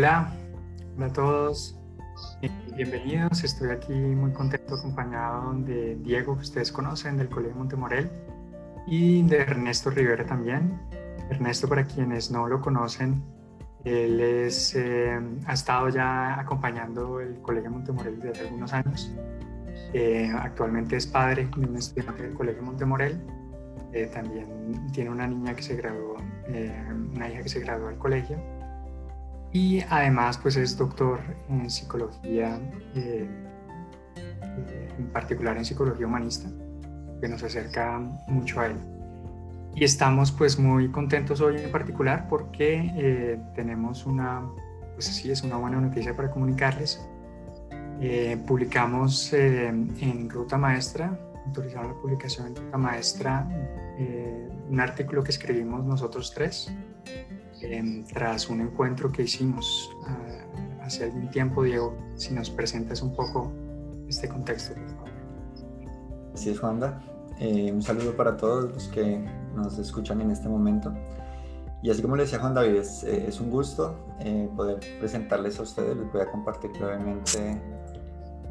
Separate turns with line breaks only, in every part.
Hola, hola a todos. Eh, bienvenidos. Estoy aquí muy contento acompañado de Diego, que ustedes conocen, del Colegio Montemorel, y de Ernesto Rivera también. Ernesto, para quienes no lo conocen, él es, eh, ha estado ya acompañando el Colegio Montemorel desde algunos años. Eh, actualmente es padre de un estudiante del Colegio Montemorel. también tiene una niña que se graduó, una hija que se graduó del colegio y además pues es doctor en psicología, eh, en particular en psicología humanista, que nos acerca mucho a él. Y estamos pues muy contentos hoy en particular porque eh, tenemos una, pues sí, es una buena noticia para comunicarles. Eh, publicamos en Ruta Maestra, autorizamos la publicación en Ruta Maestra, un artículo que escribimos nosotros tres, tras un encuentro que hicimos uh, hace algún tiempo, Diego, si nos presentas un poco este contexto, por favor.
Así es, Juanda. Eh, un saludo para todos los que nos escuchan en este momento. Y así como le decía Juan David, es, eh, es un gusto eh, poder presentarles a ustedes. Les voy a compartir brevemente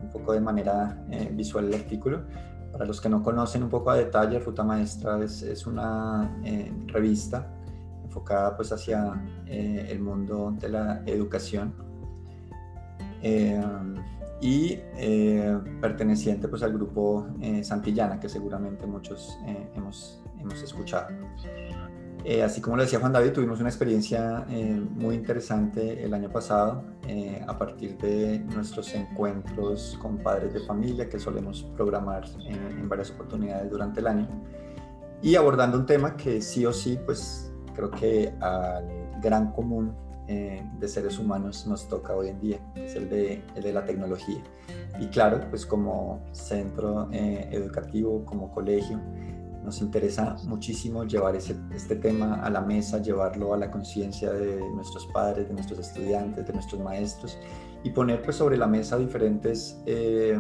un poco de manera eh, visual el artículo. Para los que no conocen un poco a detalle, Ruta Maestra es, es una revista enfocada pues hacia eh, el mundo de la educación eh, y eh, perteneciente pues al grupo Santillana que seguramente muchos hemos, hemos escuchado. así como lo decía Juan David, tuvimos una experiencia muy interesante el año pasado a partir de nuestros encuentros con padres de familia que solemos programar en varias oportunidades durante el año y abordando un tema que sí o sí pues creo que al gran común eh, de seres humanos nos toca hoy en día, es el de, el de la tecnología. Y claro, pues como centro eh, educativo, como colegio, nos interesa muchísimo llevar ese, este tema a la mesa, llevarlo a la conciencia de nuestros padres, de nuestros estudiantes, de nuestros maestros y poner pues sobre la mesa diferentes eh,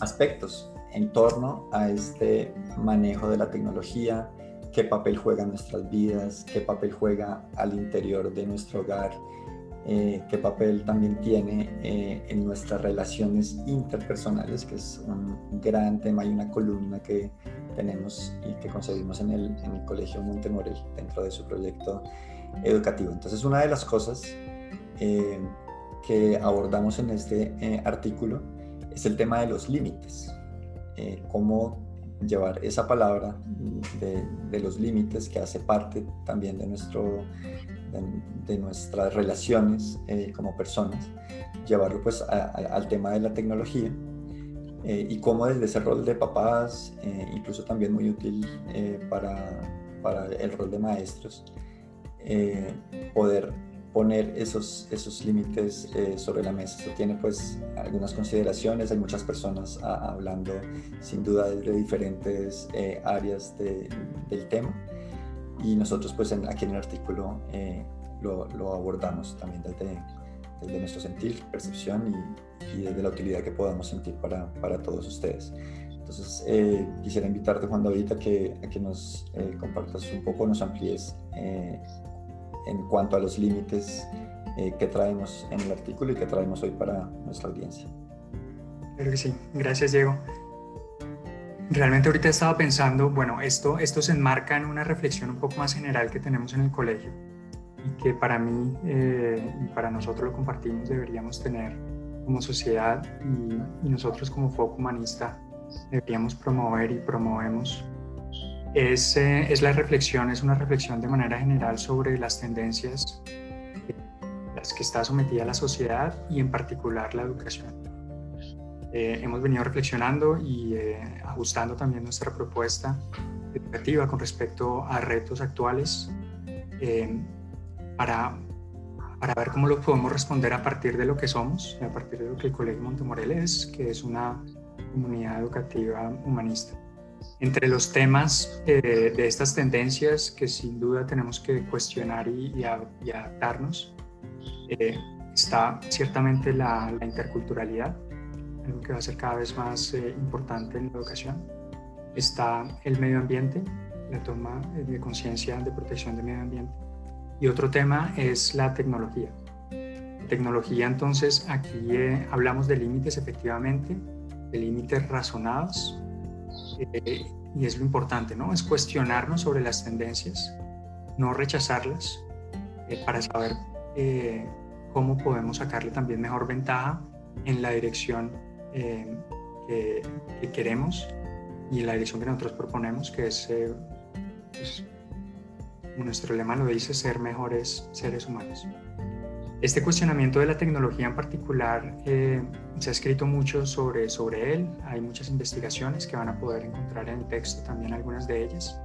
aspectos en torno a este manejo de la tecnología, qué papel juega en nuestras vidas, qué papel juega al interior de nuestro hogar, eh, qué papel también tiene eh, en nuestras relaciones interpersonales, que es un gran tema y una columna que tenemos y que concebimos en el, en el Colegio Montemorel dentro de su proyecto educativo. Entonces, una de las cosas eh, que abordamos en este artículo es el tema de los límites, cómo llevar esa palabra de, los límites que hace parte también de, nuestro, de, nuestras relaciones eh, como personas, llevarlo pues al tema de la tecnología eh, y cómo desde ese rol de papás, eh, incluso también muy útil para, para, el rol de maestros, poder poner esos, esos límites eh, sobre la mesa. Esto tiene pues algunas consideraciones, hay muchas personas ah, hablando sin duda desde diferentes eh, áreas del tema y nosotros pues aquí en el artículo eh, lo, lo, abordamos también desde, desde, nuestro sentir, percepción y, y, desde la utilidad que podamos sentir para, para todos ustedes. Entonces quisiera invitarte Juan David a que, a que nos compartas un poco, nos amplíes en cuanto a los límites eh, que traemos en el artículo y que traemos hoy para nuestra audiencia.
Creo que sí. Gracias, Diego. Realmente ahorita estaba pensando, bueno, esto, esto se enmarca en una reflexión un poco más general que tenemos en el colegio y que para mí eh, y para nosotros lo compartimos, deberíamos tener como sociedad y, y nosotros como foco humanista deberíamos promover y promovemos es, eh, es, la reflexión, es una reflexión de manera general sobre las tendencias las que está sometida la sociedad y en particular la educación. Eh, hemos venido reflexionando y eh, ajustando también nuestra propuesta educativa con respecto a retos actuales para, para ver cómo lo podemos responder a partir de lo que somos, a partir de lo que el Colegio Montemorel es, que es una comunidad educativa humanista. Entre los temas eh, de estas tendencias que sin duda tenemos que cuestionar y, adaptarnos, eh, está ciertamente la, interculturalidad, algo que va a ser cada vez más eh, importante en la educación. Está el medio ambiente, la toma de conciencia de protección del medio ambiente. Y otro tema es la tecnología. tecnología, entonces, aquí hablamos de límites efectivamente, de límites razonados, eh, y es lo importante, ¿no? Es cuestionarnos sobre las tendencias, no rechazarlas, para saber cómo podemos sacarle también mejor ventaja en la dirección que, queremos y en la dirección que nosotros proponemos, que es, pues, nuestro lema lo dice, ser mejores seres humanos. Este cuestionamiento de la tecnología en particular eh, se ha escrito mucho sobre, sobre él, hay muchas investigaciones que van a poder encontrar en el texto, también algunas de ellas.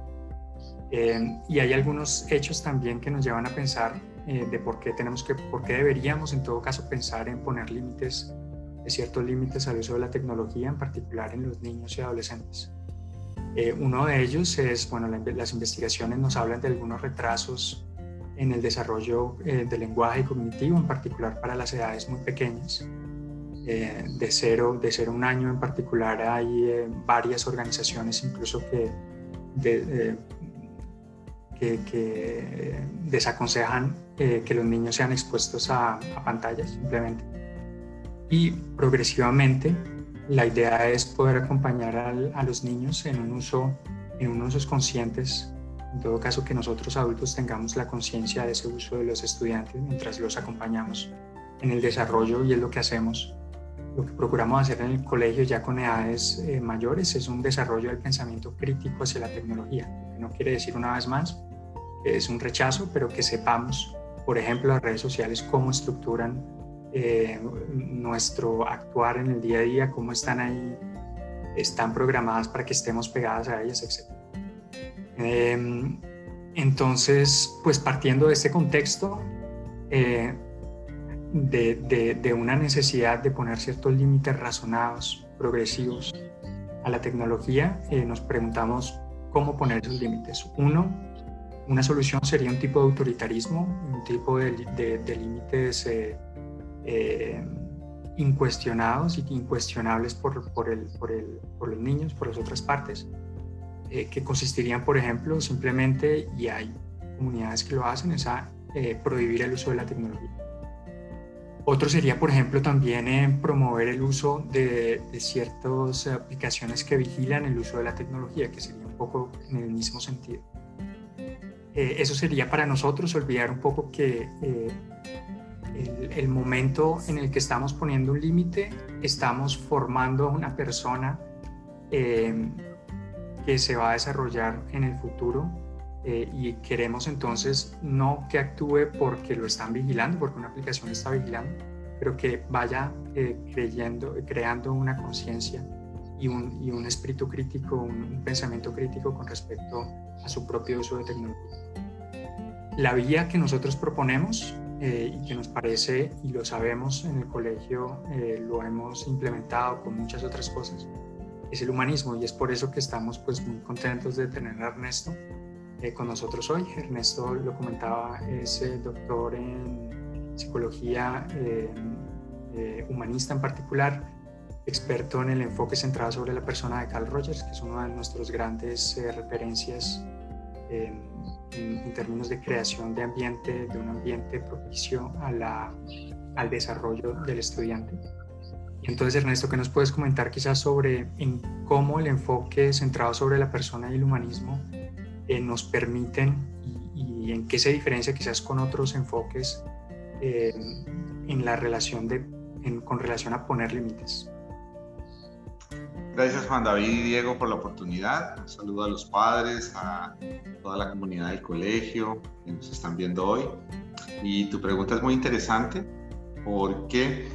Eh, y hay algunos hechos también que nos llevan a pensar eh, de por qué tenemos que, por qué deberíamos en todo caso pensar en poner límites, ciertos límites al uso de la tecnología, en particular en los niños y adolescentes. uno de ellos es, bueno, las investigaciones nos hablan de algunos retrasos en el desarrollo eh, del lenguaje cognitivo, en particular para las edades muy pequeñas. Eh, de, cero, de cero a un año en particular hay eh, varias organizaciones incluso que, que, desaconsejan que los niños sean expuestos a, pantallas simplemente. Y progresivamente la idea es poder acompañar a los niños en un uso, en un usos conscientes en todo caso, que nosotros adultos tengamos la conciencia de ese uso de los estudiantes mientras los acompañamos en el desarrollo y es lo que hacemos. Lo que procuramos hacer en el colegio ya con edades eh, mayores es un desarrollo del pensamiento crítico hacia la tecnología. no quiere decir una vez más que es un rechazo, pero que sepamos, por ejemplo, las redes sociales cómo estructuran eh, nuestro actuar en el día a día, cómo están ahí, están programadas para que estemos pegadas a ellas, etc. Em, entonces, pues partiendo de este contexto, eh, de, una necesidad de poner ciertos límites razonados, progresivos a la tecnología, eh, nos preguntamos cómo poner esos límites. Uno, una solución sería un tipo de autoritarismo, un tipo de, límites eh, incuestionados y incuestionables por, por, el, por, el, por los niños, por las otras partes. Eh, que consistirían, por ejemplo, simplemente, y hay comunidades que lo hacen, es eh, prohibir el uso de la tecnología. Otro sería, por ejemplo, también en promover el uso de, ciertas aplicaciones que vigilan el uso de la tecnología, que sería un poco en el mismo sentido. Eh, eso sería para nosotros olvidar un poco que el, el, momento en el que estamos poniendo un límite, estamos formando a una persona que se va a desarrollar en el futuro eh, y queremos entonces no que actúe porque lo están vigilando, porque una aplicación está vigilando, pero que vaya eh, creyendo, creando una conciencia y un, y un, espíritu crítico, un, pensamiento crítico con respecto a su propio uso de tecnología. La vía que nosotros proponemos eh, y que nos parece, y lo sabemos en el colegio, lo hemos implementado con muchas otras cosas, es el humanismo y es por eso que estamos pues muy contentos de tener a Ernesto eh, con nosotros hoy. Ernesto lo comentaba, es eh, doctor en psicología eh, humanista en particular, experto en el enfoque centrado sobre la persona de Carl Rogers, que es una de nuestras grandes referencias en, en, términos de creación de ambiente, de un ambiente propicio a la, al desarrollo del estudiante. Entonces, Ernesto, ¿qué nos puedes comentar quizás sobre en cómo el enfoque centrado sobre la persona y el humanismo eh, nos permiten y, en qué se diferencia quizás con otros enfoques eh, en la relación de, con relación a poner límites?
Gracias Juan David y Diego por la oportunidad. Un saludo a los padres, a toda la comunidad del colegio que nos están viendo hoy. Y tu pregunta es muy interesante porque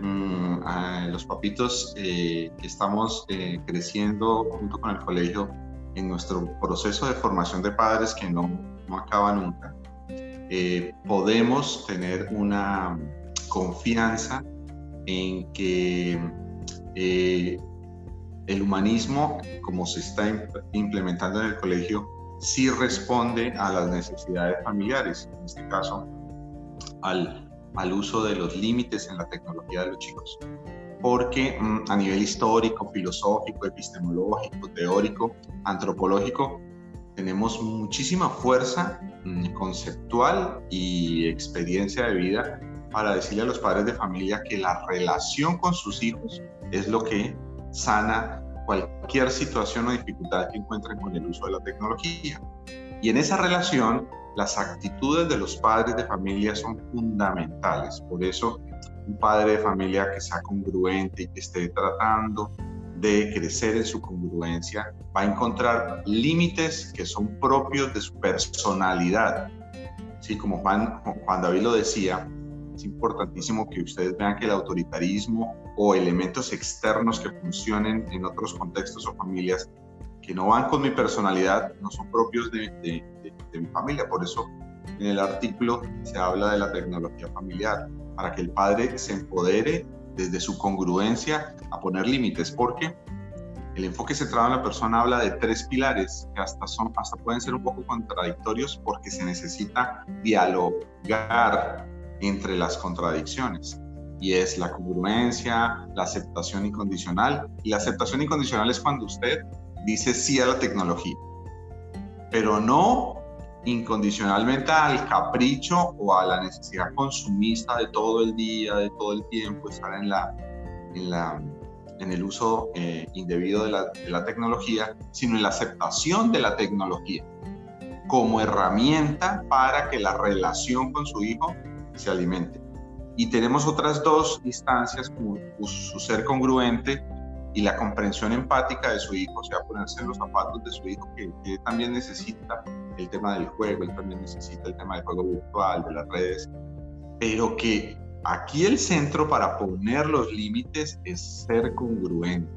Mm, a los papitos eh, que estamos eh, creciendo junto con el colegio en nuestro proceso de formación de padres que no, no acaba nunca, eh, podemos tener una confianza en que el humanismo, como se está implementando en el colegio, sí responde a las necesidades familiares, en este caso al al uso de los límites en la tecnología de los chicos. Porque mm, a nivel histórico, filosófico, epistemológico, teórico, antropológico, tenemos muchísima fuerza mm, conceptual y experiencia de vida para decirle a los padres de familia que la relación con sus hijos es lo que sana cualquier situación o dificultad que encuentren con el uso de la tecnología. Y en esa relación, las actitudes de los padres de familia son fundamentales. Por eso, un padre de familia que sea congruente y que esté tratando de crecer en su congruencia va a encontrar límites que son propios de su personalidad. Sí, como Juan, Juan David lo decía, es importantísimo que ustedes vean que el autoritarismo o elementos externos que funcionen en otros contextos o familias que no van con mi personalidad no son propios de, de, mi familia. Por eso en el artículo se habla de la tecnología familiar, para que el padre se empodere desde su congruencia a poner límites, porque el enfoque centrado en la persona habla de tres pilares que hasta, son, hasta pueden ser un poco contradictorios porque se necesita dialogar entre las contradicciones y es la congruencia, la aceptación incondicional. Y la aceptación incondicional es cuando usted dice sí a la tecnología, pero no incondicionalmente al capricho o a la necesidad consumista de todo el día, de todo el tiempo, estar en, la, en, la, en el uso eh, indebido de la, tecnología, sino en la aceptación de la tecnología como herramienta para que la relación con su hijo se alimente. Y tenemos otras dos instancias como su ser congruente y la comprensión empática de su hijo, o sea, ponerse en los zapatos de su hijo, que, también necesita el tema del juego, él también necesita el tema del juego virtual, de las redes, pero que aquí el centro para poner los límites es ser congruente.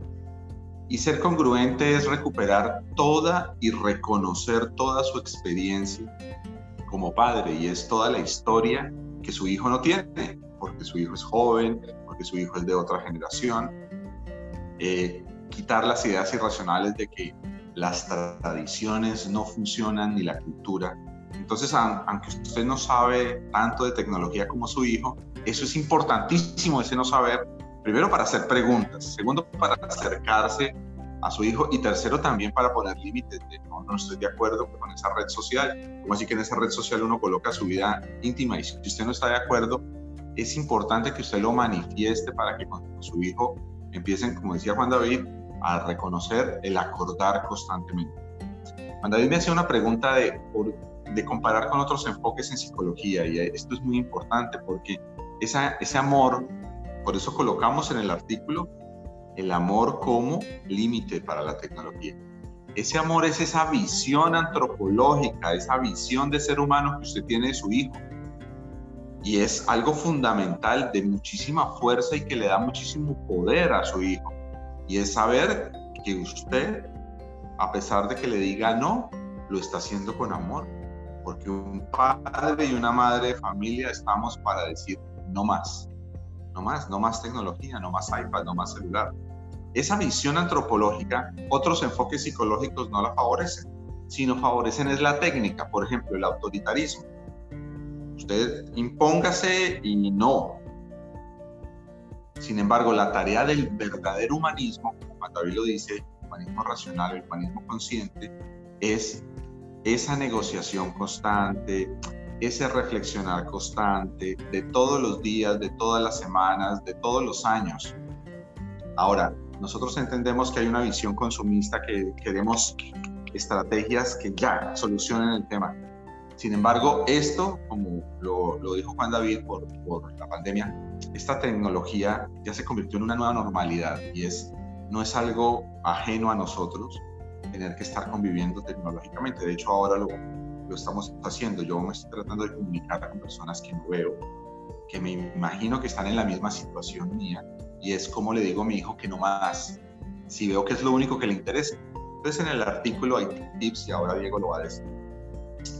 Y ser congruente es recuperar toda y reconocer toda su experiencia como padre, y es toda la historia que su hijo no tiene, porque su hijo es joven, porque su hijo es de otra generación. Eh, quitar las ideas irracionales de que las tradiciones no funcionan ni la cultura. Entonces, aunque usted no sabe tanto de tecnología como su hijo, eso es importantísimo, ese no saber, primero para hacer preguntas, segundo para acercarse a su hijo y tercero también para poner límites de no, no estoy de acuerdo con esa red social, como así que en esa red social uno coloca su vida íntima y si usted no está de acuerdo, es importante que usted lo manifieste para que con su hijo empiecen, como decía Juan David, a reconocer el acordar constantemente. Juan David me hacía una pregunta de, comparar con otros enfoques en psicología y esto es muy importante porque ese amor, por eso colocamos en el artículo el amor como límite para la tecnología. Ese amor es esa visión antropológica, esa visión de ser humano que usted tiene de su hijo. Y es algo fundamental de muchísima fuerza y que le da muchísimo poder a su hijo. Y es saber que usted, a pesar de que le diga no, lo está haciendo con amor. Porque un padre y una madre de familia estamos para decir no más. No más, no más tecnología, no más iPad, no más celular. Esa visión antropológica, otros enfoques psicológicos no la favorecen, sino favorecen es la técnica, por ejemplo, el autoritarismo. Usted impóngase y no. Sin embargo, la tarea del verdadero humanismo, como David lo dice, humanismo racional, el humanismo consciente, es esa negociación constante, ese reflexionar constante de todos los días, de todas las semanas, de todos los años. Ahora, nosotros entendemos que hay una visión consumista que queremos estrategias que ya solucionen el tema. Sin embargo, esto, como lo, lo dijo Juan David por, por, la pandemia, esta tecnología ya se convirtió en una nueva normalidad y es, no es algo ajeno a nosotros tener que estar conviviendo tecnológicamente. De hecho, ahora lo, lo estamos haciendo. Yo me estoy tratando de comunicar con personas que no veo, que me imagino que están en la misma situación mía y es como le digo a mi hijo que no más, si veo que es lo único que le interesa. Entonces en el artículo hay tips y ahora Diego lo va a decir.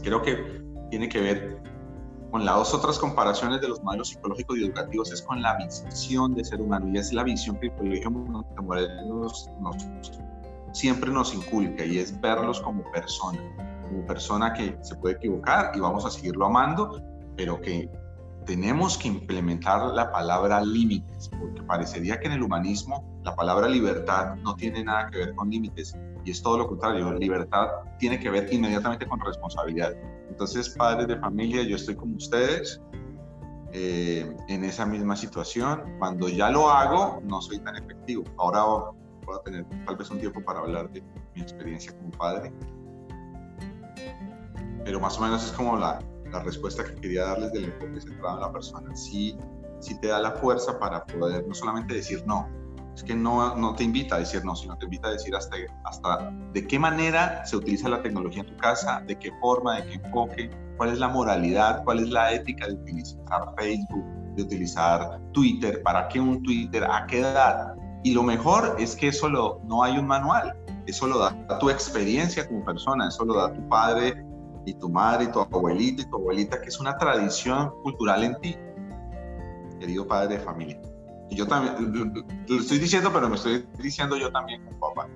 Creo que tiene que ver con las otras comparaciones de los modelos psicológicos y educativos, es con la visión de ser humano y es la visión que el Colegio nos, siempre nos inculca y es verlos como persona, como persona que se puede equivocar y vamos a seguirlo amando, pero que tenemos que implementar la palabra límites, porque parecería que en el humanismo la palabra libertad no tiene nada que ver con límites y es todo lo contrario, libertad tiene que ver inmediatamente con responsabilidad. Entonces, padres de familia, yo estoy con ustedes eh, en esa misma situación. Cuando ya lo hago, no soy tan efectivo. Ahora voy a tener tal vez un tiempo para hablar de mi experiencia como padre. Pero más o menos es como la, la respuesta que quería darles del enfoque centrado en la persona. Sí, sí te da la fuerza para poder no solamente decir no, es que no, no te invita a decir no, sino te invita a decir hasta, hasta de qué manera se utiliza la tecnología en tu casa, de qué forma, de qué enfoque, cuál es la moralidad, cuál es la ética de utilizar Facebook, de utilizar Twitter, para qué un Twitter, a qué edad. Y lo mejor es que eso lo, no hay un manual, eso lo da tu experiencia como persona, eso lo da tu padre y tu madre y tu abuelita y tu abuelita, que es una tradición cultural en ti, querido padre de familia. Y yo también, lo estoy diciendo, pero me estoy diciendo yo también como papá.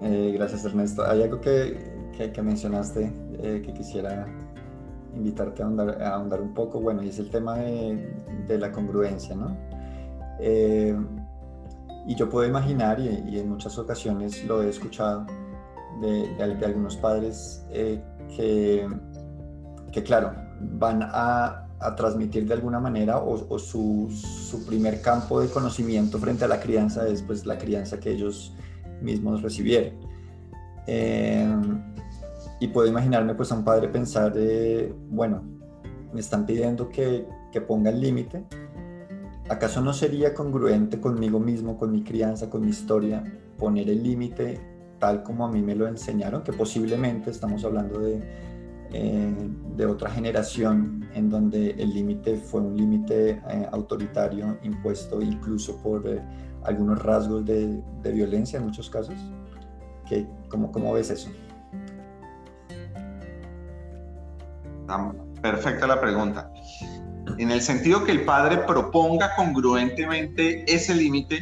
Eh, gracias Ernesto. Hay algo que, que, mencionaste eh, que quisiera invitarte a ahondar, un poco, bueno, y es el tema de, de la congruencia, ¿no? Eh, y yo puedo imaginar, y, y, en muchas ocasiones lo he escuchado, de, de, algunos padres que, que, claro, van a, a, transmitir de alguna manera o, su, su, primer campo de conocimiento frente a la crianza es pues la crianza que ellos mismos recibieron. Eh, y puedo imaginarme pues a un padre pensar, de, bueno, me están pidiendo que, que ponga el límite, ¿acaso no sería congruente conmigo mismo, con mi crianza, con mi historia, poner el límite tal como a mí me lo enseñaron, que posiblemente estamos hablando de, eh, de otra generación en donde el límite fue un límite eh, autoritario impuesto incluso por eh, algunos rasgos de, violencia en muchos casos. ¿Qué, cómo, ¿Cómo ves eso?
Perfecta la pregunta. En el sentido que el padre proponga congruentemente ese límite,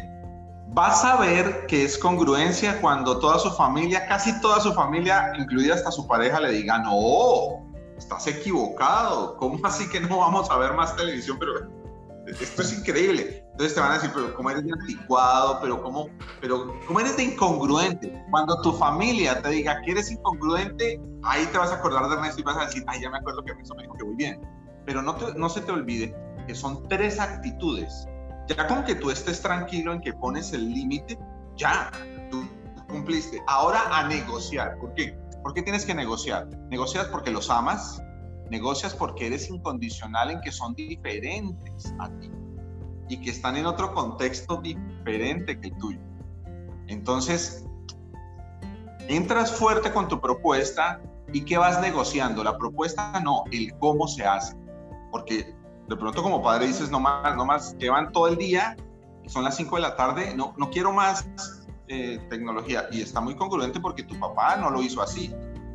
vas a ver que es congruencia cuando toda su familia, casi toda su familia, incluida hasta su pareja, le diga, no, estás equivocado, ¿cómo así que no vamos a ver más televisión? Pero esto es increíble. Entonces te van a decir, pero ¿cómo eres de anticuado? ¿Pero cómo, pero ¿cómo eres de incongruente? Cuando tu familia te diga que eres incongruente, ahí te vas a acordar de Ernesto y vas a decir, ay, ya me acuerdo que Ernesto me dijo que voy bien. Pero no, no se te olvide que son tres actitudes ya con que tú estés tranquilo en que pones el límite, ya, tú cumpliste. Ahora a negociar. ¿Por qué? ¿Por qué tienes que negociar? Negocias porque los amas, negocias porque eres incondicional en que son diferentes a ti y que están en otro contexto diferente que el tuyo. Entonces, entras fuerte con tu propuesta y ¿qué vas negociando? La propuesta no, el cómo se hace. Porque de pronto como padre dices, no más, no más, llevan todo el día, son las 5 de la tarde, no, no quiero más eh, tecnología. Y está muy congruente porque tu papá no lo hizo así.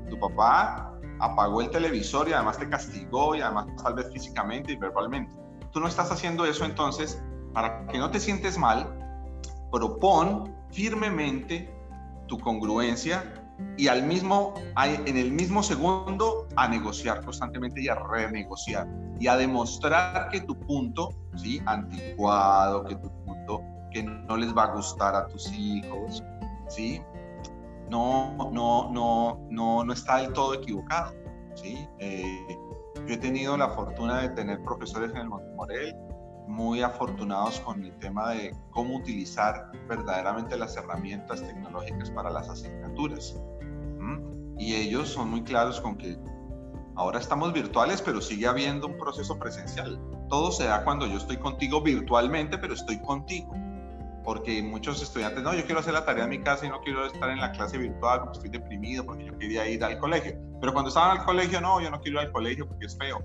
Tu papá apagó el televisor y además te castigó y además tal vez físicamente y verbalmente. Tú no estás haciendo eso entonces, para que no te sientes mal, propon firmemente tu congruencia y al mismo, en el mismo segundo a negociar constantemente y a renegociar y a demostrar que tu punto, ¿sí? Anticuado, que tu punto que no les va a gustar a tus hijos, ¿sí? No, no, no, no, no está del todo equivocado, ¿sí? Eh, yo he tenido la fortuna de tener profesores en el Montemorel muy afortunados con el tema de cómo utilizar verdaderamente las herramientas tecnológicas para las asignaturas. Y ellos son muy claros con que ahora estamos virtuales, pero sigue habiendo un proceso presencial. Todo se da cuando yo estoy contigo virtualmente, pero estoy contigo. Porque muchos estudiantes, no, yo quiero hacer la tarea en mi casa y no quiero estar en la clase virtual porque estoy deprimido, porque yo quería ir al colegio. Pero cuando estaban al colegio, no, yo no quiero ir al colegio porque es feo.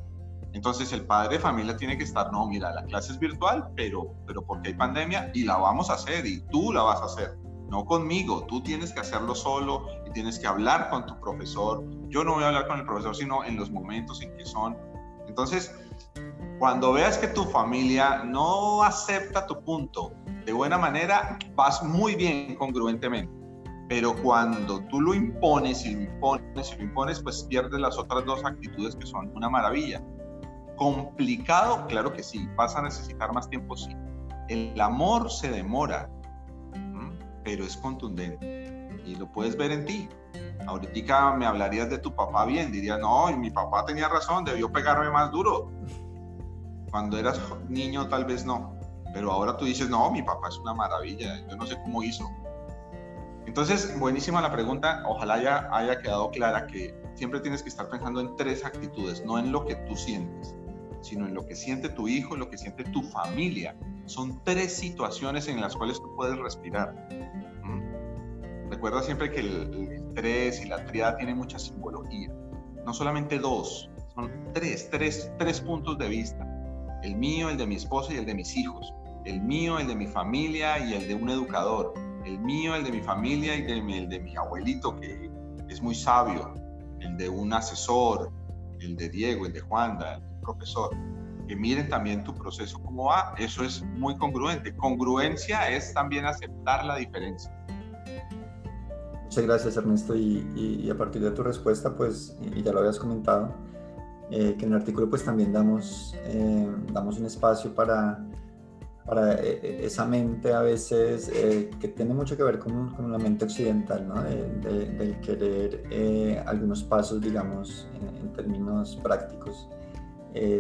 Entonces el padre de familia tiene que estar, no, mira, la clase es virtual, pero, pero porque hay pandemia y la vamos a hacer y tú la vas a hacer no conmigo. Tú tienes que hacerlo solo y tienes que hablar con tu profesor. Yo no voy a hablar con el profesor, sino en los momentos en que son. Entonces, cuando veas que tu familia no acepta tu punto de buena manera, vas muy bien congruentemente. Pero cuando tú lo impones y lo impones y lo impones, pues pierdes las otras dos actitudes que son una maravilla. Complicado, claro que sí. Vas a necesitar más tiempo, sí. El amor se demora, pero es contundente y lo puedes ver en ti. Ahorita me hablarías de tu papá bien, dirías, no, mi papá tenía razón, debió pegarme más duro. Cuando eras niño tal vez no, pero ahora tú dices, no, mi papá es una maravilla, yo no sé cómo hizo. Entonces, buenísima la pregunta, ojalá ya haya quedado clara que siempre tienes que estar pensando en tres actitudes, no en lo que tú sientes, sino en lo que siente tu hijo, lo que siente tu familia. Son tres situaciones en las cuales tú puedes respirar. ¿Mm? Recuerda siempre que el, el tres y la triada tienen mucha simbología. No solamente dos, son tres, tres, tres puntos de vista. El mío, el de mi esposa y el de mis hijos. El mío, el de mi familia y el de un educador. El mío, el de mi familia y el de mi abuelito, que es muy sabio. El de un asesor, el de Diego, el de Juanda, profesor. Que miren también tu proceso cómo va. Eso es muy congruente. Congruencia es también aceptar la diferencia.
Muchas gracias Ernesto y, a partir de tu respuesta, pues, y ya lo habías comentado, eh, que en el artículo pues también damos, eh, damos un espacio para, para eh, esa mente a veces que tiene mucho que ver con, con la mente occidental, ¿no? de, del querer algunos pasos, digamos, en, términos prácticos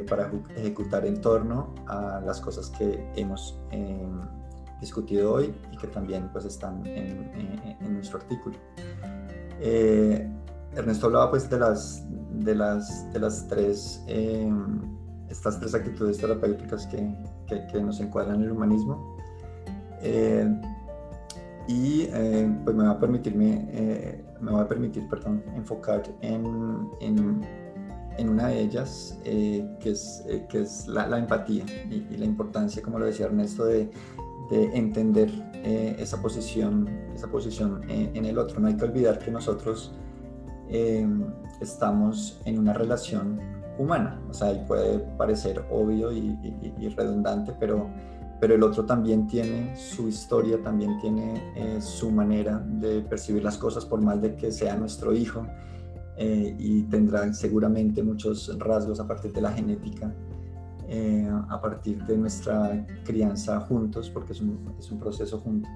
para ejecutar en torno a las cosas que hemos discutido hoy y que también pues están en, en nuestro artículo. Ernesto hablaba pues de las, de las, de las tres, em, estas tres actitudes terapéuticas que, que, nos encuadran en el humanismo. Eh, y eh, pues me va a permitirme, eh, me va a permitir, perdón, enfocar en, en, en una de ellas, que es, que es la, la empatía y, y, la importancia, como lo decía Ernesto, de, de entender esa posición, esa posición en el otro. No hay que olvidar que nosotros Em, estamos en una relación humana. O sea, puede parecer obvio y, redundante, pero, pero el otro también tiene su historia, también tiene eh, su manera de percibir las cosas, por más de que sea nuestro hijo, eh, y tendrá seguramente muchos rasgos a partir de la genética. Eh, a partir de nuestra crianza juntos, porque es un, es un proceso juntos.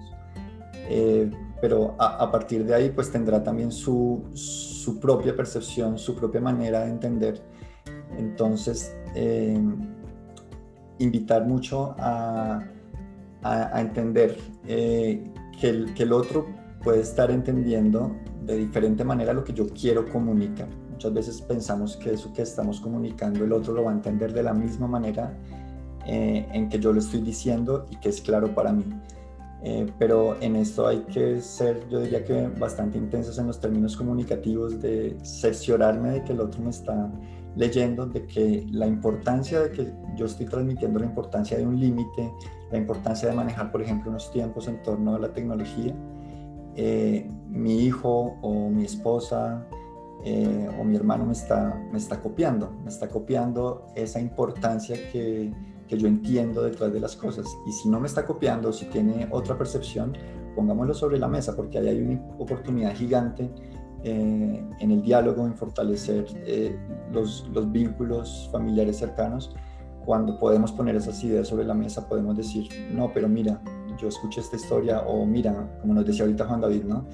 Eh, pero a, partir de ahí pues tendrá también su, su, propia percepción, su propia manera de entender. Entonces, eh, invitar mucho a, a, entender eh, que, el, que el otro puede estar entendiendo de diferente manera lo que yo quiero comunicar. Muchas veces pensamos que eso que estamos comunicando el otro lo va a entender de la misma manera en que yo lo estoy diciendo y que es claro para mí. Eh, pero en esto hay que ser, yo diría que bastante intensos en los términos comunicativos, de cerciorarme de que el otro me está leyendo, de que la importancia de que yo estoy transmitiendo la importancia de un límite, la importancia de manejar, por ejemplo, unos tiempos en torno a la tecnología. Eh, mi hijo o mi esposa eh, o mi hermano me está, me está copiando, me está copiando esa importancia que que yo entiendo detrás de las cosas. Y si no me está copiando, si tiene otra percepción, pongámoslo sobre la mesa, porque ahí hay una oportunidad gigante eh, en el diálogo, en fortalecer los, los, vínculos familiares cercanos. Cuando podemos poner esas ideas sobre la mesa, podemos decir, no, pero mira, yo escuché esta historia, o mira, como nos decía ahorita Juan David, ¿no?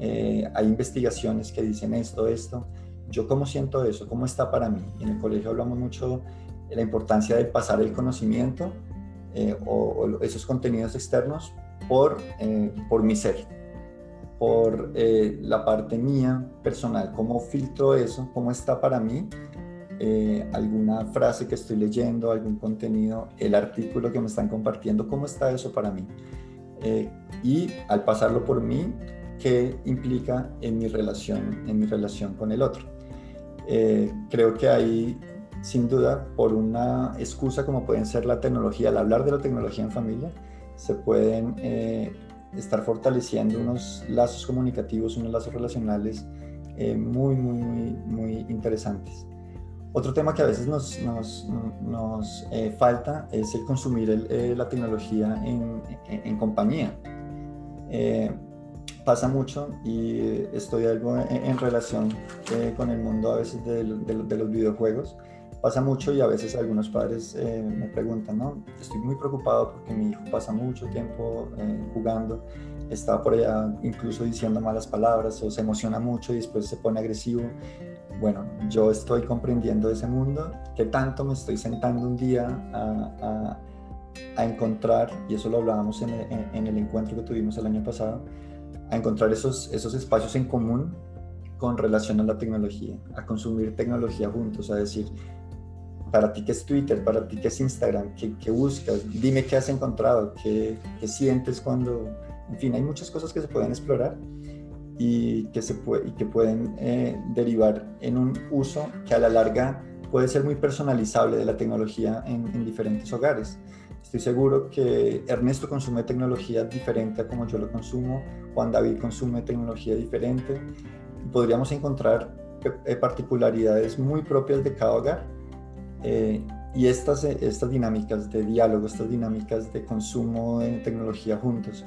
Eh, hay investigaciones que dicen esto, esto. Yo cómo siento eso, cómo está para mí. En el colegio hablamos mucho la importancia de pasar el conocimiento eh, o, esos contenidos externos por, eh, por mi ser, por eh, la parte mía personal, cómo filtro eso, cómo está para mí, alguna frase que estoy leyendo, algún contenido, el artículo que me están compartiendo, cómo está eso para mí. y al pasarlo por mí, ¿qué implica en mi relación, en mi relación con el otro? creo que hay sin duda, por una excusa como pueden ser la tecnología, al hablar de la tecnología en familia, se pueden eh, estar fortaleciendo unos lazos comunicativos, unos lazos relacionales eh, muy, muy, muy, muy interesantes. Otro tema que a veces nos, nos, nos eh, falta es el consumir la tecnología en, en, compañía. pasa mucho y estoy algo en, relación con el mundo a veces de, de los videojuegos pasa mucho y a veces algunos padres eh, me preguntan, ¿no? Estoy muy preocupado porque mi hijo pasa mucho tiempo eh, jugando está por allá incluso diciendo malas palabras o se emociona mucho y después se pone agresivo. Bueno, yo estoy comprendiendo ese mundo, que tanto me estoy sentando un día a, encontrar, y eso lo hablábamos en el, en el, encuentro que tuvimos el año pasado, a encontrar esos, esos espacios en común con relación a la tecnología, a consumir tecnología juntos, a decir, para ti qué es Twitter, para ti qué es Instagram, qué, qué buscas, dime qué has encontrado, qué, qué sientes cuando en fin, hay muchas cosas que se pueden explorar y que, se puede, y que pueden eh, derivar en un uso que a la larga puede ser muy personalizable de la tecnología en, diferentes hogares. Estoy seguro que Ernesto consume tecnología diferente a como yo lo consumo, Juan David consume tecnología diferente y podríamos encontrar eh, particularidades muy propias de cada hogar. Eh, y estas, estas dinámicas de diálogo, estas dinámicas de consumo de tecnología juntos,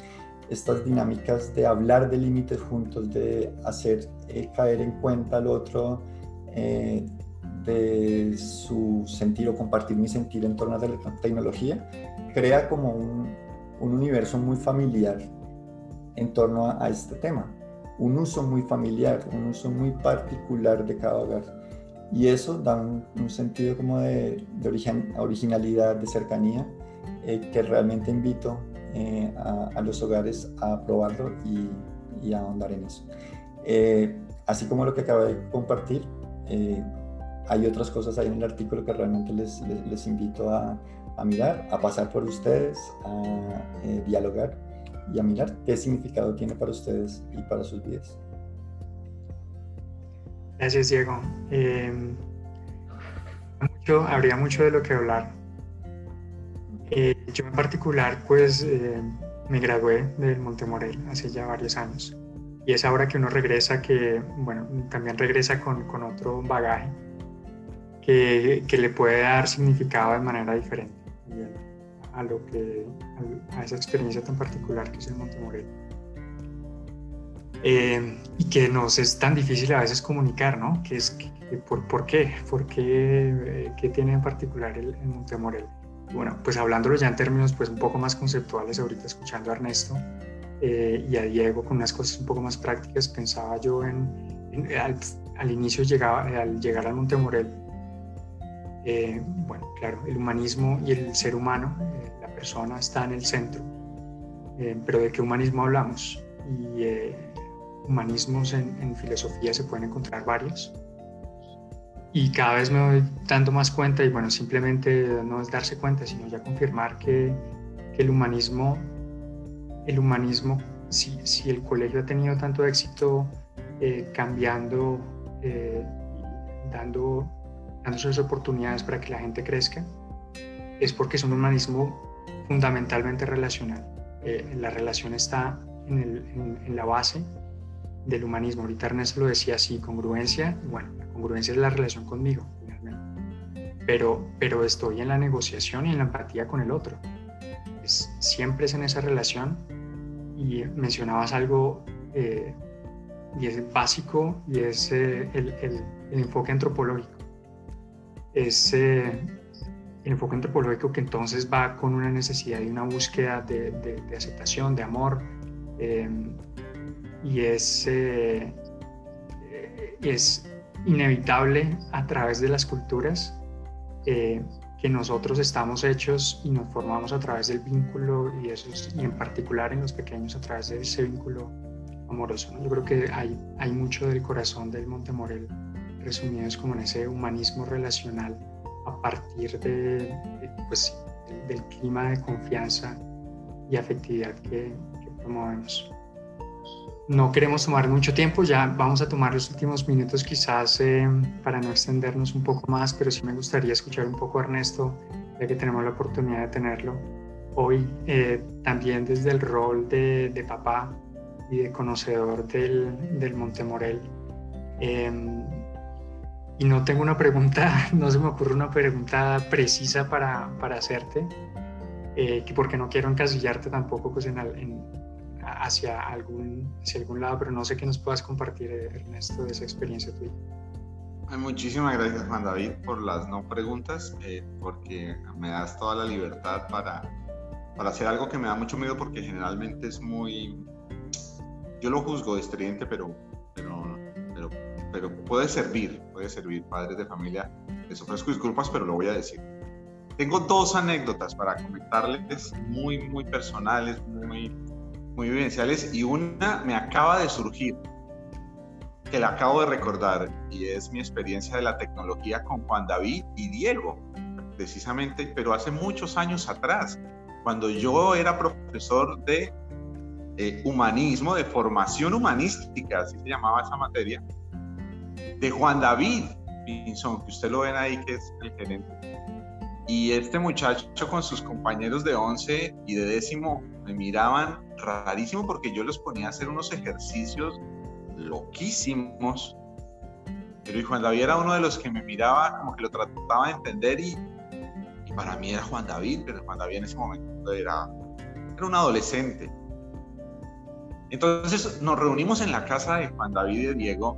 estas dinámicas de hablar de límites juntos, de hacer eh, caer en cuenta al otro, eh, de su sentir o compartir mi sentir en torno a la tecnología, crea como un, un universo muy familiar en torno a, este tema, un uso muy familiar, un uso muy particular de cada hogar. Y eso da un, sentido como de, de originalidad, de cercanía, eh, que realmente invito eh, a, los hogares a probarlo y, a ahondar en eso. Eh, así como lo que acabo de compartir, eh, hay otras cosas ahí en el artículo que realmente les, invito a, mirar, a pasar por ustedes, a dialogar y a mirar qué significado tiene para ustedes y para sus vidas.
Gracias, Diego. habría mucho de lo que hablar eh, yo en particular, pues eh, me gradué del Montemorel hace ya varios años. Y es ahora que uno regresa que, bueno, también regresa con, con otro bagaje que, que, le puede dar significado de manera diferente a, lo que, a, esa experiencia tan particular que es el Montemorel. Eh, y que nos es tan difícil a veces comunicar, ¿no? Que es, por, ¿Por qué? ¿Por qué? ¿Qué tiene en particular el, el Montemorel? Bueno, pues hablándolo ya en términos pues un poco más conceptuales, ahorita escuchando a Ernesto eh, y a Diego con unas cosas un poco más prácticas, pensaba yo en, al, inicio llegaba, al llegar al Montemorel, eh, bueno, claro, el humanismo y el ser humano, eh, la persona está en el centro, pero ¿de qué humanismo hablamos? Y humanismos en filosofía se pueden encontrar varios y cada vez me doy dando más cuenta y bueno, simplemente no es darse cuenta, sino ya confirmar que, el humanismo, el humanismo, si, si, el colegio ha tenido tanto éxito eh, cambiando, eh, dando, dando sus oportunidades para que la gente crezca, es porque es un humanismo fundamentalmente relacional. Eh, la relación está en, la base del humanismo. Ahorita Ernesto lo decía así, congruencia, bueno, congruencia es la relación conmigo, finalmente. Pero, pero estoy en la negociación y en la empatía con el otro. Es, siempre es en esa relación y mencionabas algo eh, y es básico y es eh, el, el, enfoque antropológico. Es eh, el enfoque antropológico que entonces va con una necesidad y una búsqueda de, de, de aceptación, de amor, y es, eh, es inevitable a través de las culturas eh, que nosotros estamos hechos y nos formamos a través del vínculo y, eso y en particular en los pequeños a través de ese vínculo amoroso. Yo creo que hay, hay mucho del corazón del Montemorel resumido es como en ese humanismo relacional a partir de, pues, del, clima de confianza y afectividad que, que promovemos no queremos tomar mucho tiempo, ya vamos a tomar los últimos minutos quizás eh, para no extendernos un poco más, pero sí me gustaría escuchar un poco a Ernesto, ya que tenemos la oportunidad de tenerlo hoy, eh, también desde el rol de, papá y de conocedor del, del Montemorel. Em, y no tengo una pregunta, no se me ocurre una pregunta precisa para, para hacerte, eh, porque no quiero encasillarte tampoco pues, en, en hacia algún, hacia algún lado, pero no sé qué nos puedas compartir, Ernesto, de esa experiencia tuya.
Muchísimas gracias, Juan David, por las no preguntas, eh, porque me das toda la libertad para, para hacer algo que me da mucho miedo, porque generalmente es muy, yo lo juzgo de estridente, pero, pero, pero, pero puede servir, puede servir, padres de familia. Les ofrezco disculpas, pero lo voy a decir. Tengo dos anécdotas para comentarles, muy, muy personales, muy, muy vivenciales, y una me acaba de surgir, que la acabo de recordar, y es mi experiencia de la tecnología con Juan David y Diego, precisamente, pero hace muchos años atrás, cuando yo era profesor de eh, humanismo, de formación humanística, así se llamaba esa materia, de Juan David Pinzón, que usted lo ven ahí, que es el gerente. Y este muchacho con sus compañeros de 11 y de décimo me miraban rarísimo porque yo los ponía a hacer unos ejercicios loquísimos. Pero Juan David era uno de los que me miraba como que lo trataba de entender y, para mí era Juan David, pero Juan David en ese momento era, era un adolescente. Entonces nos reunimos en la casa de Juan David y Diego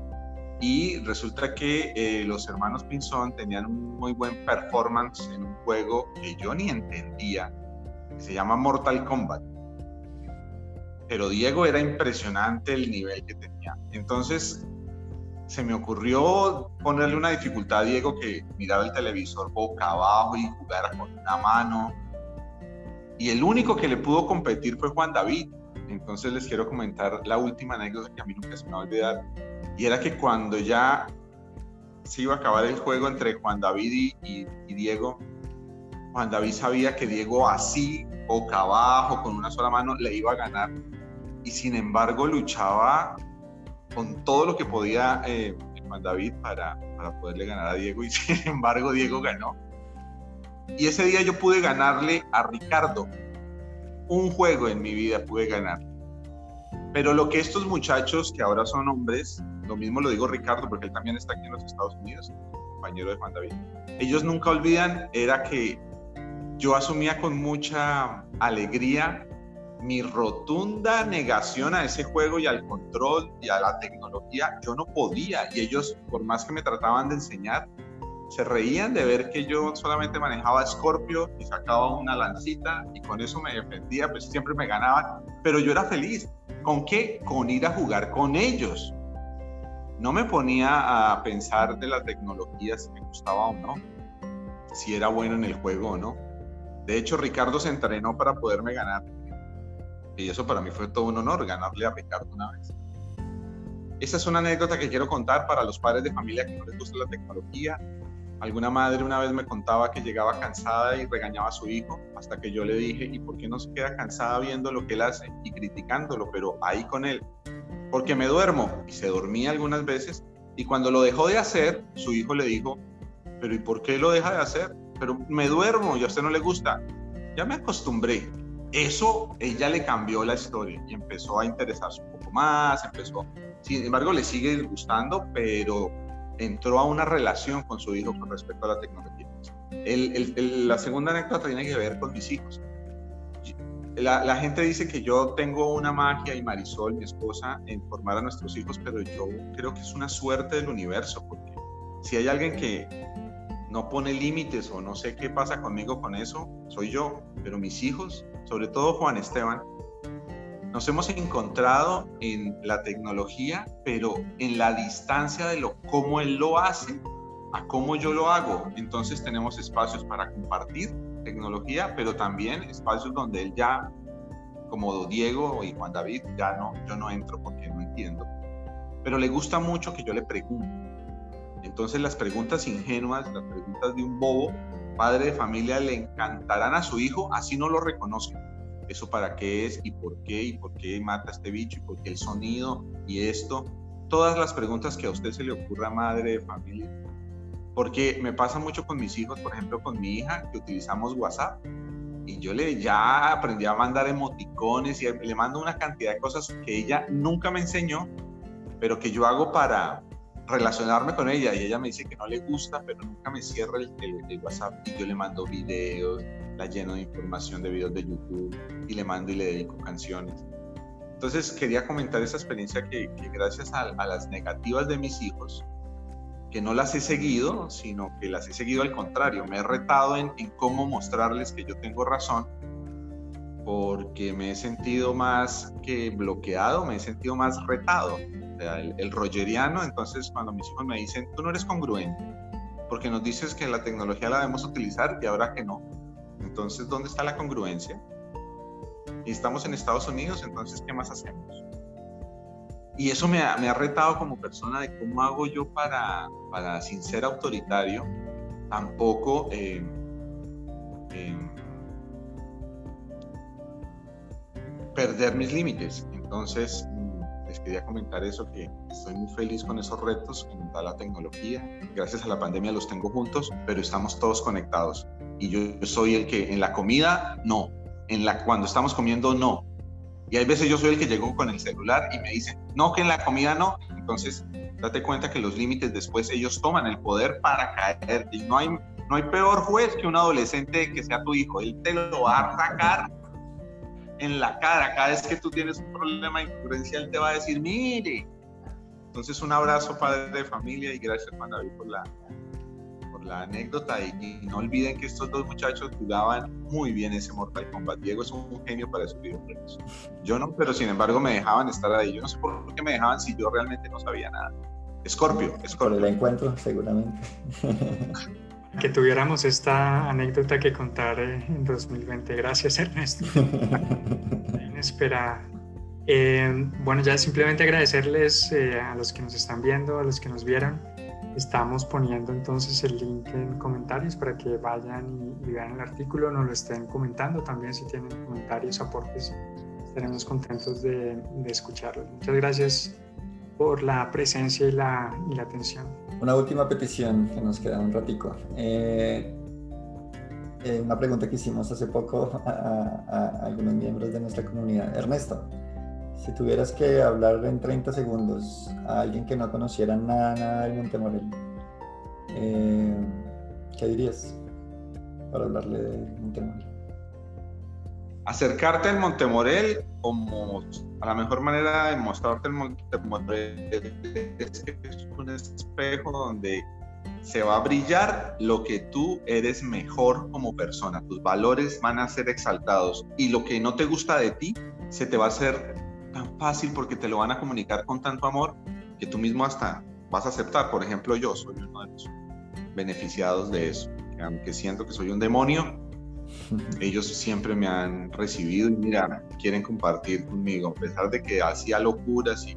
y resulta que eh, los hermanos Pinzón tenían un muy buen performance en un juego que yo ni entendía, que se llama Mortal Kombat. Pero Diego era impresionante el nivel que tenía. Entonces se me ocurrió ponerle una dificultad a Diego que miraba el televisor boca abajo y jugara con una mano. Y el único que le pudo competir fue Juan David. Entonces les quiero comentar la última anécdota que a mí nunca se me va a olvidar y era que cuando ya se iba a acabar el juego entre Juan David y, Diego, Juan David sabía que Diego así, boca abajo, con una sola mano, le iba a ganar. Y sin embargo luchaba con todo lo que podía eh, David para, para poderle ganar a Diego. Y sin embargo Diego ganó. Y ese día yo pude ganarle a Ricardo. Un juego en mi vida pude ganar. Pero lo que estos muchachos, que ahora son hombres, lo mismo lo digo Ricardo, porque él también está aquí en los Estados Unidos, compañero de Juan David. Ellos nunca olvidan, era que yo asumía con mucha alegría mi rotunda negación a ese juego y al control y a la tecnología. Yo no podía y ellos, por más que me trataban de enseñar, se reían de ver que yo solamente manejaba Scorpio y sacaba una lancita y con eso me defendía, pues siempre me ganaban, pero yo era feliz. ¿Con qué? Con ir a jugar con ellos no me ponía a pensar de la tecnología si me gustaba o no, si era bueno en el juego o no. De hecho, Ricardo se entrenó para poderme ganar. Y eso para mí fue todo un honor, ganarle a Ricardo una vez. Esa es una anécdota que quiero contar para los padres de familia que no les gusta la tecnología. Alguna madre una vez me contaba que llegaba cansada y regañaba a su hijo, hasta que yo le dije, ¿y por qué no se queda cansada viendo lo que él hace y criticándolo, pero ahí con él? porque me duermo. Y se dormía algunas veces. Y cuando lo dejó de hacer, su hijo le dijo, pero ¿y por qué lo deja de hacer? Pero me duermo y a usted no le gusta. Ya me acostumbré. Eso ella le cambió la historia y empezó a interesarse un poco más, empezó, sin embargo le sigue gustando, pero entró a una relación con su hijo con respecto a la tecnología. la segunda anécdota tiene que ver con mis hijos la, gente dice que yo tengo una magia y Marisol, mi esposa, en formar a nuestros hijos, pero yo creo que es una suerte del universo, porque si hay alguien que no pone límites o no sé qué pasa conmigo con eso, soy yo, pero mis hijos, sobre todo Juan Esteban, nos hemos encontrado en la tecnología, pero en la distancia de lo cómo él lo hace a cómo yo lo hago. Entonces tenemos espacios para compartir tecnología, pero también espacios donde él ya, como Diego y Juan David, ya no, yo no entro porque no entiendo. Pero le gusta mucho que yo le pregunte. Entonces las preguntas ingenuas, las preguntas de un bobo, padre de familia, le encantarán a su hijo, así no lo reconozca. ¿Eso para qué es? ¿Y por qué? ¿Y por qué mata este bicho? ¿Y por qué el sonido? ¿Y esto? Todas las preguntas que a usted se le ocurra, madre de familia, porque me pasa mucho con mis hijos, por ejemplo, con mi hija, que utilizamos WhatsApp. Y yo le ya aprendí a mandar emoticones y le mando una cantidad de cosas que ella nunca me enseñó, pero que yo hago para relacionarme con ella. Y ella me dice que no le gusta, pero nunca me cierra el, WhatsApp. Y yo le mando videos, la lleno de información de videos de YouTube y le mando y le dedico canciones. Entonces quería comentar esa experiencia que, gracias a, las negativas de mis hijos, que no las he seguido, sino que las he seguido al contrario. Me he retado en, cómo mostrarles que yo tengo razón, porque me he sentido más que bloqueado, me he sentido más retado. El, el rogeriano, entonces cuando mis hijos me dicen, tú no eres congruente, porque nos dices que la tecnología la debemos utilizar y ahora que no. Entonces, ¿dónde está la congruencia? Y estamos en Estados Unidos, entonces, ¿qué más hacemos? Y eso me ha, me ha retado como persona de cómo hago yo para, para sin ser autoritario, tampoco eh, eh, perder mis límites. Entonces, les quería comentar eso, que estoy muy feliz con esos retos que nos da la tecnología. Gracias a la pandemia los tengo juntos, pero estamos todos conectados. Y yo soy el que en la comida, no. En la, cuando estamos comiendo, no. Y hay veces yo soy el que llegó con el celular y me dicen, no, que en la comida no. Entonces, date cuenta que los límites después ellos toman el poder para caer. Y no hay, no hay peor juez que un adolescente que sea tu hijo. Él te lo va a sacar en la cara. Cada vez que tú tienes un problema de incongruencia, él te va a decir, mire. Entonces, un abrazo, padre de familia, y gracias, hermano David, por la, por la anécdota. Y, no olviden que estos dos muchachos jugaban muy bien ese Mortal Kombat. Diego es un genio para esos videojuegos. Yo no, pero sin embargo me dejaban estar ahí. Yo no sé por qué me dejaban si yo realmente no sabía nada. Scorpio, Scorpio.
Por el encuentro, seguramente.
que tuviéramos esta anécdota que contar en 2020. Gracias, Ernesto. Inesperada. Eh, bueno, ya simplemente agradecerles eh, a los que nos están viendo, a los que nos vieron. Estamos poniendo entonces el link en comentarios para que vayan y, vean el artículo, nos lo estén comentando también si tienen comentarios, aportes. Estaremos contentos de, de escucharlos. Muchas gracias por la presencia y la, y la atención.
Una última petición que nos queda un ratico. Eh, eh, una pregunta que hicimos hace poco a, algunos miembros de nuestra comunidad. Ernesto, si tuvieras que hablar en 30 segundos a alguien que no conociera nada, nada del Montemorel, eh, ¿qué dirías para hablarle de Montemorel?
acercarte al Montemorel como a la mejor manera de mostrarte el Montemorel es un espejo donde se va a brillar lo que tú eres mejor como persona, tus valores van a ser exaltados y lo que no te gusta de ti se te va a hacer tan fácil porque te lo van a comunicar con tanto amor que tú mismo hasta vas a aceptar. Por ejemplo, yo soy uno de los beneficiados de eso, que aunque siento que soy un demonio, ellos siempre me han recibido y mira, quieren compartir conmigo, a pesar de que hacía locuras y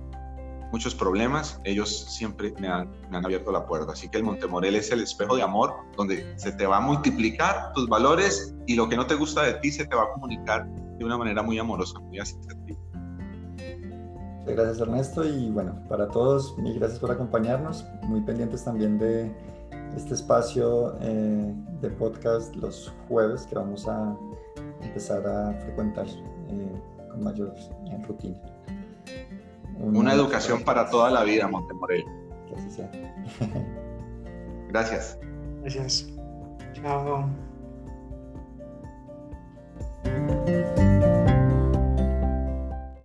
muchos problemas, ellos siempre me han, me han, abierto la puerta. Así que el Montemorel es el espejo de amor donde se te va a multiplicar tus valores y lo que no te gusta de ti se te va a comunicar de una manera muy amorosa, muy asertiva.
Gracias Ernesto y bueno, para todos, mil gracias por acompañarnos, muy pendientes también de este espacio eh, de podcast los jueves que vamos a empezar a frecuentar eh, con mayor rutina.
Una educación para toda la vida, Montemorel. Gracias.
Gracias. Chao.